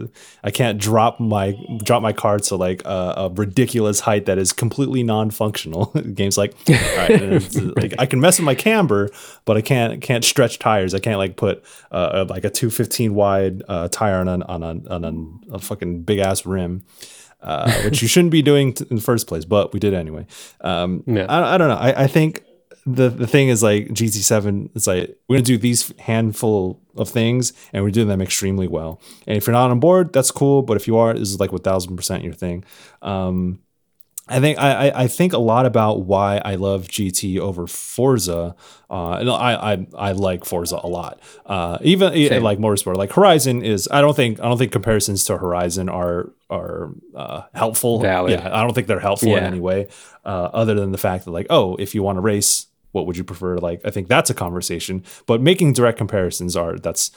I can't drop my drop my car to like a, a ridiculous height that is completely non-functional. The Game's like, all right, like I can mess with my camber, but I can't can't stretch tires. I can't like put uh, a- like a 215 wide uh, tire on an, on a, on a, a fucking big ass rim. Uh, which you shouldn't be doing t- in the first place, but we did anyway. Um, Yeah. I, I don't know. I, I think the the thing is like GT7. It's like we're gonna do these handful of things, and we're doing them extremely well. And if you're not on board, that's cool. But if you are, this is like one thousand percent your thing. Um, I think I, I think a lot about why I love GT over Forza. Uh, no, I, I I like Forza a lot. Uh, even Same. like Motorsport, like Horizon is. I don't think I don't think comparisons to Horizon are are uh, helpful. Valid. Yeah, I don't think they're helpful yeah. in any way, uh, other than the fact that like, oh, if you want to race, what would you prefer? Like, I think that's a conversation. But making direct comparisons are that's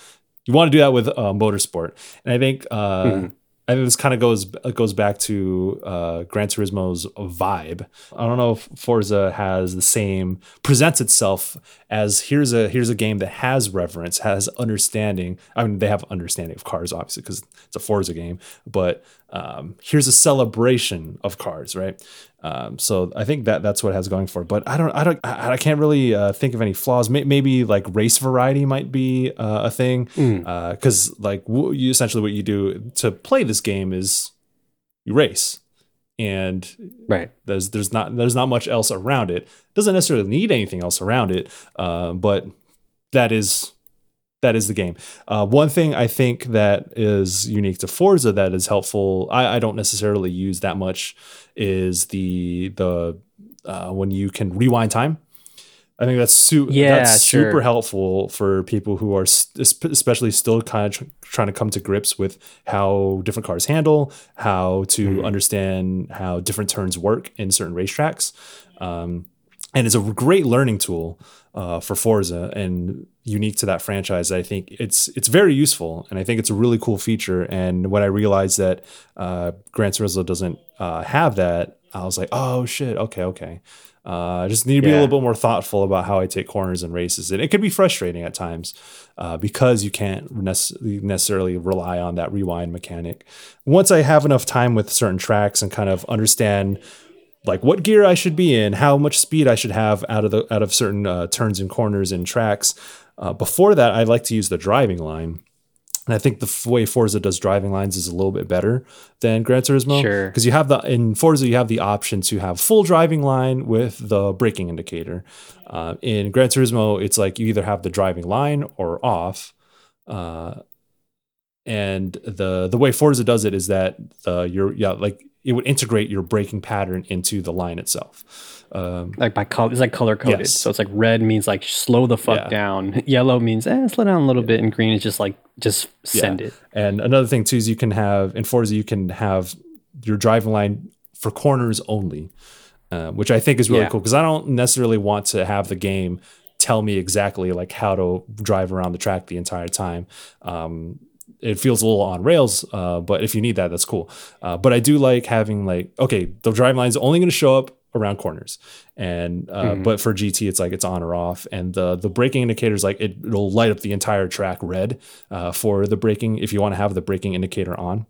you want to do that with uh, Motorsport, and I think. Uh, mm-hmm Think this kind of goes goes back to uh, Gran Turismo's vibe. I don't know if Forza has the same presents itself as here's a here's a game that has reverence, has understanding. I mean, they have understanding of cars, obviously, because it's a Forza game. But um, here's a celebration of cars, right? Um, so I think that that's what it has going for. It. But I don't, I don't, I, I can't really uh, think of any flaws. Maybe like race variety might be uh, a thing, because mm. uh, like w- you essentially what you do to play this game is you race, and right there's there's not there's not much else around it. Doesn't necessarily need anything else around it, uh, but that is that is the game. Uh, one thing I think that is unique to Forza that is helpful. I, I don't necessarily use that much is the the uh, when you can rewind time. I think that's, su- yeah, that's super helpful for people who are st- especially still kind of tr- trying to come to grips with how different cars handle, how to mm-hmm. understand how different turns work in certain racetracks. Um, and it's a great learning tool uh, for Forza and unique to that franchise. I think it's it's very useful, and I think it's a really cool feature. And when I realized that uh, Gran Turismo doesn't uh, have that, I was like, oh shit, okay, okay. Uh, I just need to be yeah. a little bit more thoughtful about how I take corners and races, and it could be frustrating at times uh, because you can't necessarily rely on that rewind mechanic. Once I have enough time with certain tracks and kind of understand like what gear I should be in, how much speed I should have out of the out of certain uh, turns and corners and tracks. Uh, before that, I like to use the driving line. And I think the f- way Forza does driving lines is a little bit better than Gran Turismo. Sure. Because you have the in Forza you have the option to have full driving line with the braking indicator. Uh, in Gran Turismo, it's like you either have the driving line or off. Uh, and the the way Forza does it is that uh, you're yeah like it would integrate your braking pattern into the line itself. Um, like by color, it's like color coded. Yes. So it's like red means like slow the fuck yeah. down. Yellow means eh, slow down a little yeah. bit, and green is just like just send yeah. it. And another thing too is you can have in Forza you can have your driving line for corners only, uh, which I think is really cool because I don't necessarily want to have the game tell me exactly like how to drive around the track the entire time. Um, it feels a little on rails, uh, but if you need that, that's cool. Uh, but I do like having like okay, the drive line is only going to show up around corners, and uh, mm-hmm. but for GT it's like it's on or off, and the the braking indicators like it, will light up the entire track red uh, for the braking if you want to have the braking indicator on.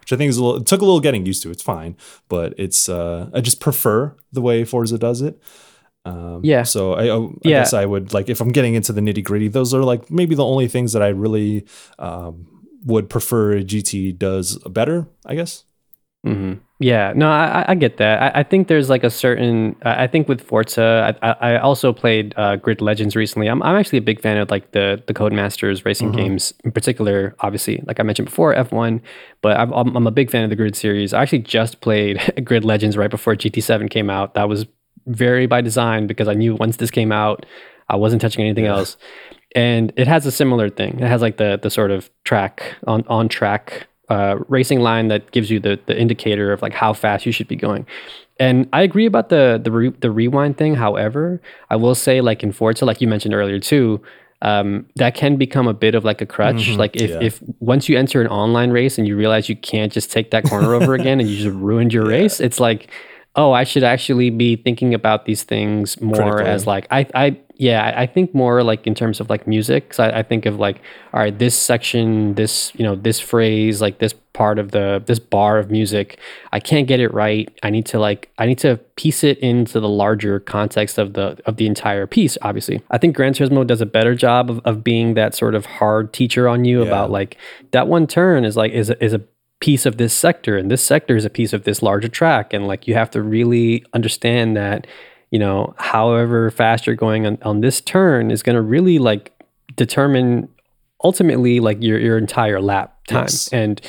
Which I think is a little, it took a little getting used to. It's fine, but it's uh, I just prefer the way Forza does it. Um, yeah. So I, I yeah. guess I would like if I'm getting into the nitty gritty, those are like maybe the only things that I really um, would prefer GT does better. I guess. Mm-hmm. Yeah, no, I, I get that. I, I, think there's like a certain. I think with Forza, I, I also played uh, Grid Legends recently. I'm, I'm actually a big fan of like the the Codemasters racing mm-hmm. games in particular. Obviously, like I mentioned before, F1. But I'm, I'm a big fan of the Grid series. I actually just played Grid Legends right before GT7 came out. That was very by design because I knew once this came out, I wasn't touching anything yeah. else. And it has a similar thing. It has like the the sort of track on on track uh, racing line that gives you the the indicator of like how fast you should be going. And I agree about the the re, the rewind thing. However, I will say like in Forza, like you mentioned earlier too, um, that can become a bit of like a crutch. Mm-hmm, like if, yeah. if once you enter an online race and you realize you can't just take that corner over again and you just ruined your yeah. race, it's like oh, I should actually be thinking about these things more Critically. as like I I yeah I think more like in terms of like music. So I, I, think of like all right, this section, this you know this phrase, like this part of the this bar of music, I can't get it right. I need to like I need to piece it into the larger context of the of the entire piece. Obviously, I think Gran Turismo does a better job of, of being that sort of hard teacher on you yeah. about like that one turn is like is a, is a piece of this sector and this sector is a piece of this larger track and like you have to really understand that you know however fast you're going on, on this turn is going to really like determine ultimately like your your entire lap time yes. and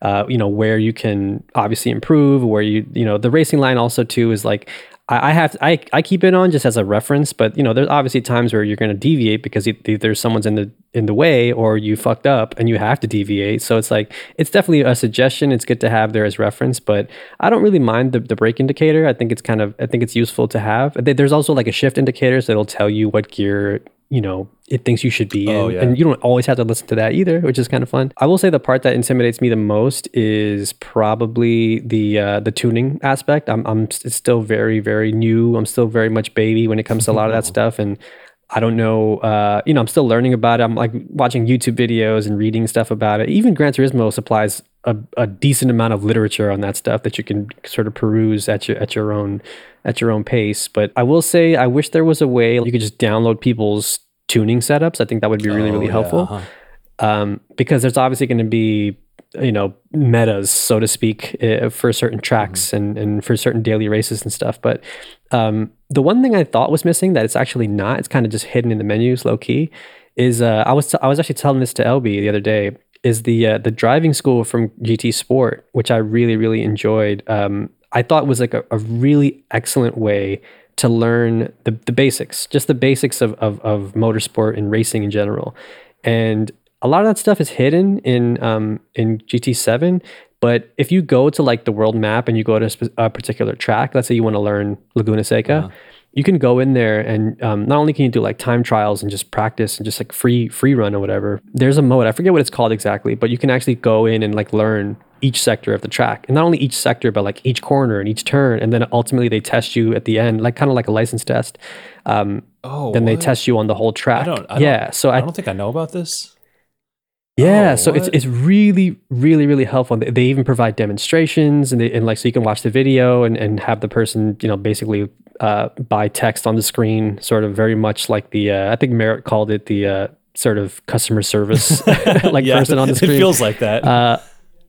uh, you know where you can obviously improve where you you know the racing line also too is like I, I have I, I keep it on just as a reference but you know there's obviously times where you're going to deviate because either someone's in the in the way or you fucked up and you have to deviate. So it's like it's definitely a suggestion. It's good to have there as reference but i don't really mind the, the brake indicator. I think it's kind of i think it's useful to have. There's also like a shift indicator so it'll tell you what gear you know it thinks you should be in Oh, yeah. and you don't always have to listen to that either which is kind of fun i will say the part that intimidates me the most is probably the uh, the tuning aspect i'm i'm still very very new i'm still very much baby when it comes to a lot of that stuff and I don't know. Uh, you know, I'm still learning about it. I'm like watching YouTube videos and reading stuff about it. Even Gran Turismo supplies a, a decent amount of literature on that stuff that you can sort of peruse at your at your own at your own pace. But I will say, I wish there was a way you could just download people's tuning setups. I think that would be really Oh, really yeah, helpful uh-huh. um, because there's obviously going to be you know metas so to speak uh, for certain tracks and and for certain daily races and stuff but um, the one thing i thought was missing that it's actually not it's kind of just hidden in the menus low key is uh, i was t- i was actually telling this to lb the other day is the uh, the driving school from gt sport which i really really enjoyed um, i thought was like a, a really excellent way to learn the, the basics, just the basics of, of, of motorsport and racing in general. And a lot of that stuff is hidden in um, in GT7. But if you go to like the world map and you go to a, particular track, let's say you want to learn Laguna Seca, you can go in there and um, not only can you do like time trials and just practice and just like free free run or whatever. There's a mode I forget what it's called exactly, but you can actually go in and like learn each sector of the track and not only each sector but like each corner and each turn and then ultimately they test you at the end like kind of like a license test um Oh, then they test you on the whole track I don't. I don't yeah so I, i, don't think I know about this. yeah Oh, so it's it's really really really helpful they, they even provide demonstrations and they and like so you can watch the video and and have the person you know basically uh by text on the screen sort of very much like the uh, i think merritt called it the uh sort of customer service like Yeah, person on the screen It feels like that. uh,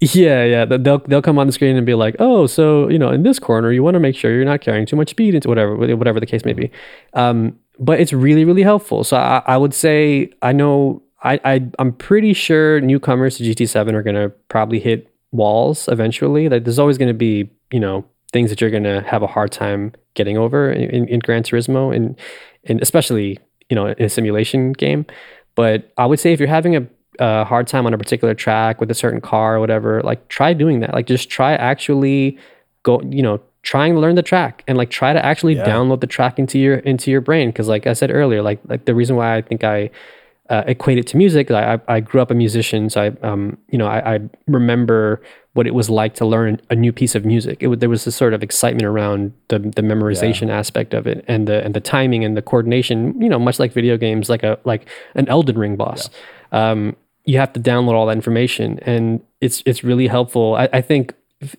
yeah, yeah. They'll they'll come on the screen and be like, "Oh, so you know, in this corner, you want to make sure you're not carrying too much speed into whatever whatever the case may be." Um, but it's really really helpful. So I, I would say I know I, I I'm pretty sure newcomers to GT7 are gonna probably hit walls eventually. Like there's always gonna be you know things that you're gonna have a hard time getting over in, in, in Gran Turismo and and especially you know in a simulation game. But I would say if you're having a a hard time on a particular track with a certain car or whatever, like try doing that. Like just try actually go, you know, trying to learn the track and like try to actually Yeah. download the track into your into your brain. Cause like I said earlier, like like the reason why I think I uh, equate it to music. I, I I grew up a musician, so I um you know I, I remember what it was like to learn a new piece of music. It there was this sort of excitement around the the memorization aspect of it and the and the timing and the coordination. You know, much like video games, like a like an Elden Ring boss. Um, you have to download all that information, and it's it's really helpful. I, I think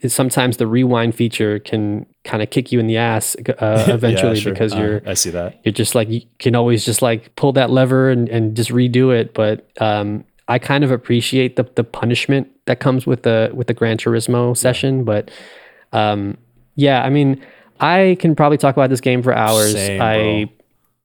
sometimes the rewind feature can kind of kick you in the ass uh, eventually Yeah, sure. because Uh, you're I see that. you're just like you can always just like pull that lever and, and just redo it but um i kind of appreciate the the punishment that comes with the with the gran turismo session but um yeah i mean i can probably talk about this game for hours Same, i bro.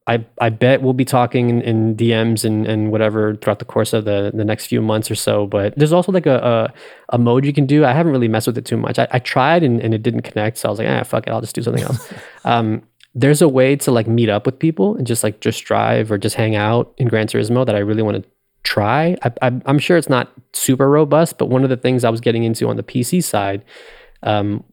I, I bet we'll be talking in, in DMs and, and whatever throughout the course of the, the next few months or so. But there's also like a, a, a mode you can do. I haven't really messed with it too much. I, I tried and, and it didn't connect. So I was like, ah, fuck it. I'll just do something else. um, there's a way to like meet up with people and just like just drive or just hang out in Gran Turismo that I really want to try. I, I'm sure it's not super robust, but one of the things I was getting into on the PC side um,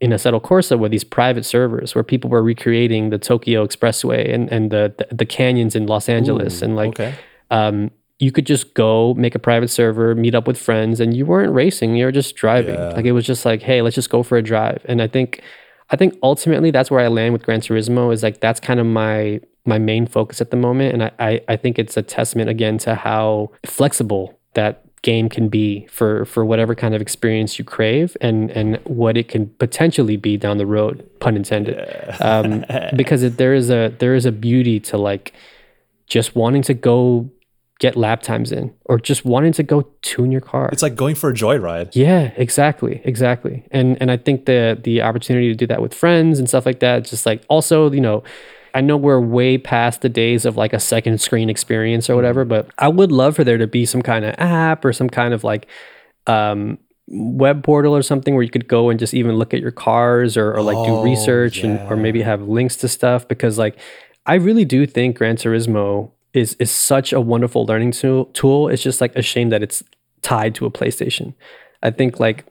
in Assetto Corsa were these private servers where people were recreating the Tokyo Expressway and, and the, the, the canyons in Los Angeles. Ooh, and like, okay. um, you could just go make a private server, meet up with friends, and you weren't racing, you were just driving. Yeah. Like it was just like, hey, let's just go for a drive. And I think, I think ultimately that's where I land with Gran Turismo is like that's kind of my my main focus at the moment. And I, I, I think it's a testament again to how flexible that game can be for for whatever kind of experience you crave and and what it can potentially be down the road, pun intended. Um, because it, there is a there is a beauty to like just wanting to go get lap times in or just wanting to go tune your car. It's like going for a joyride. Yeah, exactly, exactly. And and I think the the opportunity to do that with friends and stuff like that, just like also, you know, I know we're way past the days of like a second screen experience or whatever, but I would love for there to be some kind of app or some kind of like um web portal or something where you could go and just even look at your cars or, or like do Oh, research and or maybe have links to stuff because like I really do think Gran Turismo is is such a wonderful learning tool tool. It's just like a shame that it's tied to a PlayStation. I think like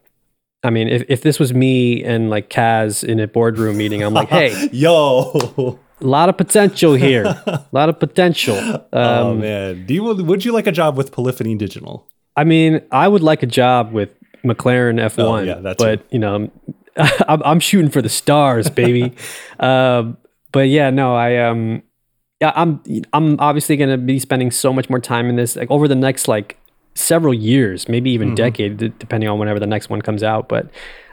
I mean if, if this was me and like Kaz in a boardroom meeting, I'm like, hey, Yo. A lot of potential here. A lot of potential. oh Um, man. Do you would you like a job with Polyphony Digital? I mean, I would like a job with McLaren F1, Oh, yeah, that but you know, I'm, I'm shooting for the stars, baby. um, but yeah, no, I um, yeah, I'm I'm obviously gonna be spending so much more time in this, like over the next like several years, maybe even decade, d- depending on whenever the next one comes out. But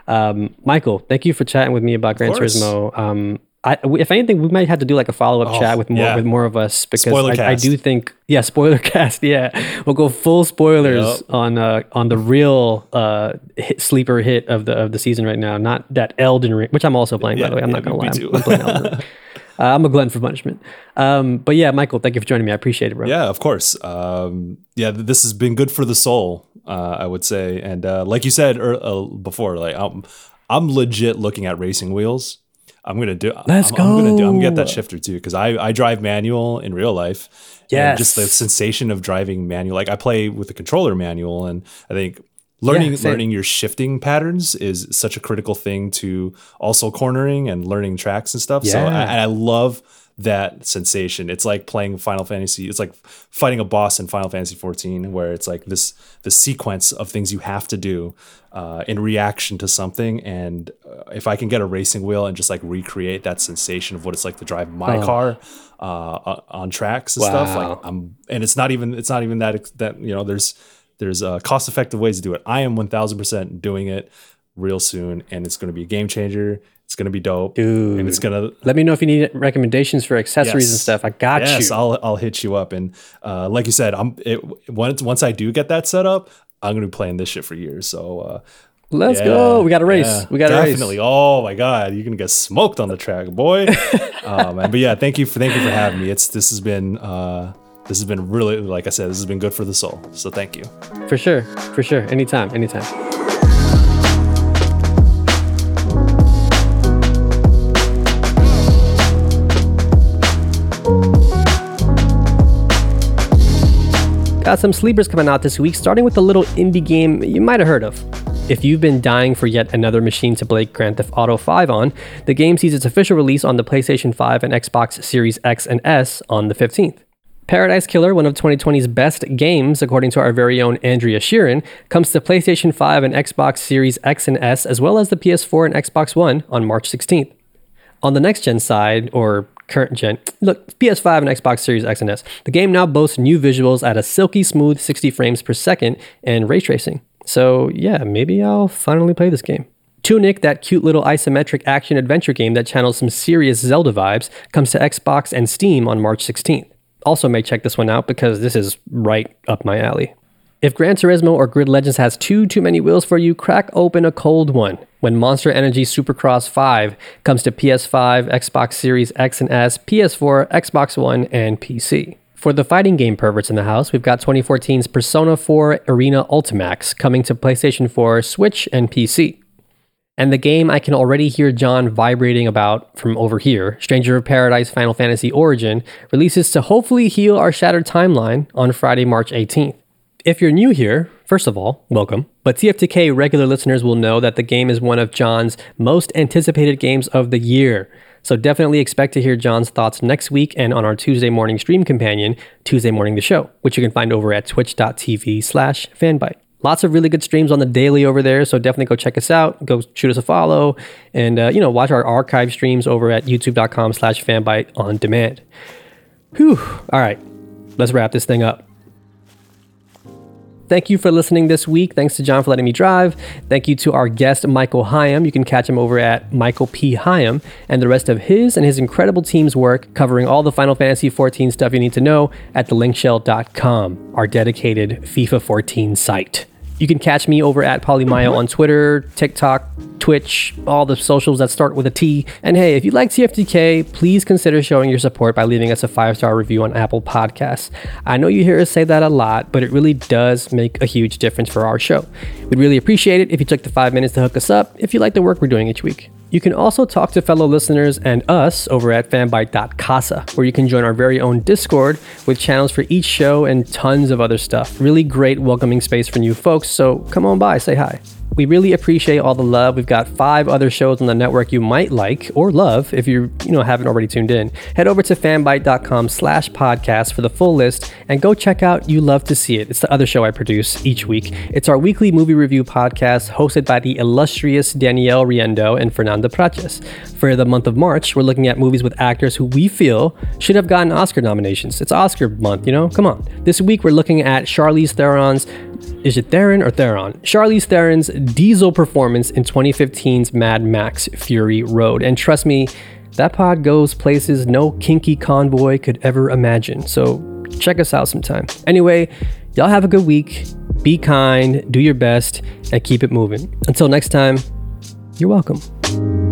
um, Michael, thank you for chatting with me about Gran. Turismo. Um, I, if anything, we might have to do like a follow up Oh, chat with more yeah. with more of us because I, I do think yeah, spoiler cast. Yeah, we'll go full spoilers Yep. on uh, on the real uh, hit, sleeper hit of the of the season right now, not that Elden Ring, which I'm also playing by the way. I'm yeah, not gonna lie. I'm, I'm playing Elden Ring. Uh, I'm a glutton for punishment. Um, but yeah, Michael, thank you for joining me. I appreciate it, bro. Yeah, of course. Um, yeah, this has been good for the soul, uh, I would say. And uh, like you said er, uh, before, like I'm, I'm legit looking at racing wheels. I'm gonna do. Let's I'm, I'm gonna do. I'm gonna get that shifter too because I I drive manual in real life. Yeah. just the sensation of driving manual. Like I play with the controller manual, and I think learning same. learning your shifting patterns is such a critical thing to also cornering and learning tracks and stuff. So I, Yeah. and I love that sensation. It's like playing Final Fantasy. It's like fighting a boss in Final Fantasy 14, where it's like this the sequence of things you have to do uh, in reaction to something. And uh, if I can get a racing wheel and just like recreate that sensation of what it's like to drive my car uh, on tracks and stuff, like I'm, and it's not even it's not even that that you know there's there's uh, cost effective ways to do it. I am 1000 percent doing it real soon, and it's going to be a game changer. It's going to be dope, Dude. and it's gonna Let me know if you need recommendations for accessories and stuff. I got yes, you. I'll I'll hit you up. And uh, like you said, I'm it, once once I do get that set up, I'm gonna be playing this shit for years. So uh, Let's yeah, go. We got a race. yeah, we got a race. definitely. Oh my god, you're gonna get smoked on the track, boy. um, but yeah, thank you for thank you for having me. It's this has been uh, this has been really like I said, this has been good for the soul. So thank you. For sure. For sure. Anytime. Anytime. Got some sleepers coming out this week, starting with a little indie game you might have heard of. If you've been dying for yet another machine to play Grand Theft Auto 5 on, the game sees its official release on the PlayStation 5 and Xbox Series X and S on the 15th. Paradise Killer, one of 2020's best games, according to our very own Andrea Shearon, comes to PlayStation 5 and Xbox Series X and S, as well as the PS4 and Xbox One on March 16th. On the next gen side, or current gen, look, PS5 and Xbox Series X and S, the game now boasts new visuals at a silky smooth 60 frames per second and ray tracing. So, yeah, maybe I'll finally play this game. Tunic, that cute little isometric action adventure game that channels some serious Zelda vibes, comes to Xbox and Steam on March 16th. Also, may check this one out because this is right up my alley. If Gran Turismo or Grid Legends has too too many wheels for you, crack open a cold one when Monster Energy Supercross 5 comes to PS5, Xbox Series X and S, PS4, Xbox One, and PC. For the fighting game perverts in the house, we've got 2014's Persona 4 Arena Ultimax coming to PlayStation 4, Switch, and PC. And the game I can already hear John vibrating about from over here, Stranger of Paradise Final Fantasy Origin, releases to hopefully heal our shattered timeline on Friday, March 18th. If you're new here, first of all, welcome. But TFTK regular listeners will know that the game is one of John's most anticipated games of the year. So definitely expect to hear John's thoughts next week and on our Tuesday morning stream companion, Tuesday Morning the Show, which you can find over at twitch.tv slash fanbyte. Lots of really good streams on the daily over there, so definitely go check us out. Go shoot us a follow, and uh, you know watch our archive streams over at YouTube.com/slash Fanbyte on demand. Whew! All right, let's wrap this thing up. Thank you for listening this week. Thanks to John for letting me drive. Thank you to our guest, Michael Higham. You can catch him over at Michael P. Higham and the rest of his and his incredible team's work covering all the Final Fantasy XIV stuff you need to know at thelinkshell.com, our dedicated FF14 site. You can catch me over at Polymayo on Twitter, TikTok, Twitch, all the socials that start with a T. And hey, if you like TFTK, please consider showing your support by leaving us a five star review on Apple Podcasts. I know you hear us say that a lot, but it really does make a huge difference for our show. We'd really appreciate it if you took the five minutes to hook us up if you like the work we're doing each week. You can also talk to fellow listeners and us over at fanbyte.casa, where you can join our very own Discord with channels for each show and tons of other stuff. Really great welcoming space for new folks, so come on by, say hi. We really appreciate all the love. We've got five other shows on the network you might like or love if you you know haven't already tuned in. Head over to fanbyte.com slash podcast for the full list and go check out You Love to See It. It's the other show I produce each week. It's our weekly movie review podcast hosted by the illustrious Danielle Riendeau and Fernanda Praches. For the month of March, we're looking at movies with actors who we feel should have gotten Oscar nominations. It's Oscar month, you know? Come on. This week we're looking at Charlize Theron's is it Theron or Theron? Charlize Theron's diesel performance in 2015's Mad Max Fury Road. And trust me, that pod goes places no kinky convoy could ever imagine. So check us out sometime. Anyway, y'all have a good week. Be kind, do your best, and keep it moving. Until next time, you're welcome.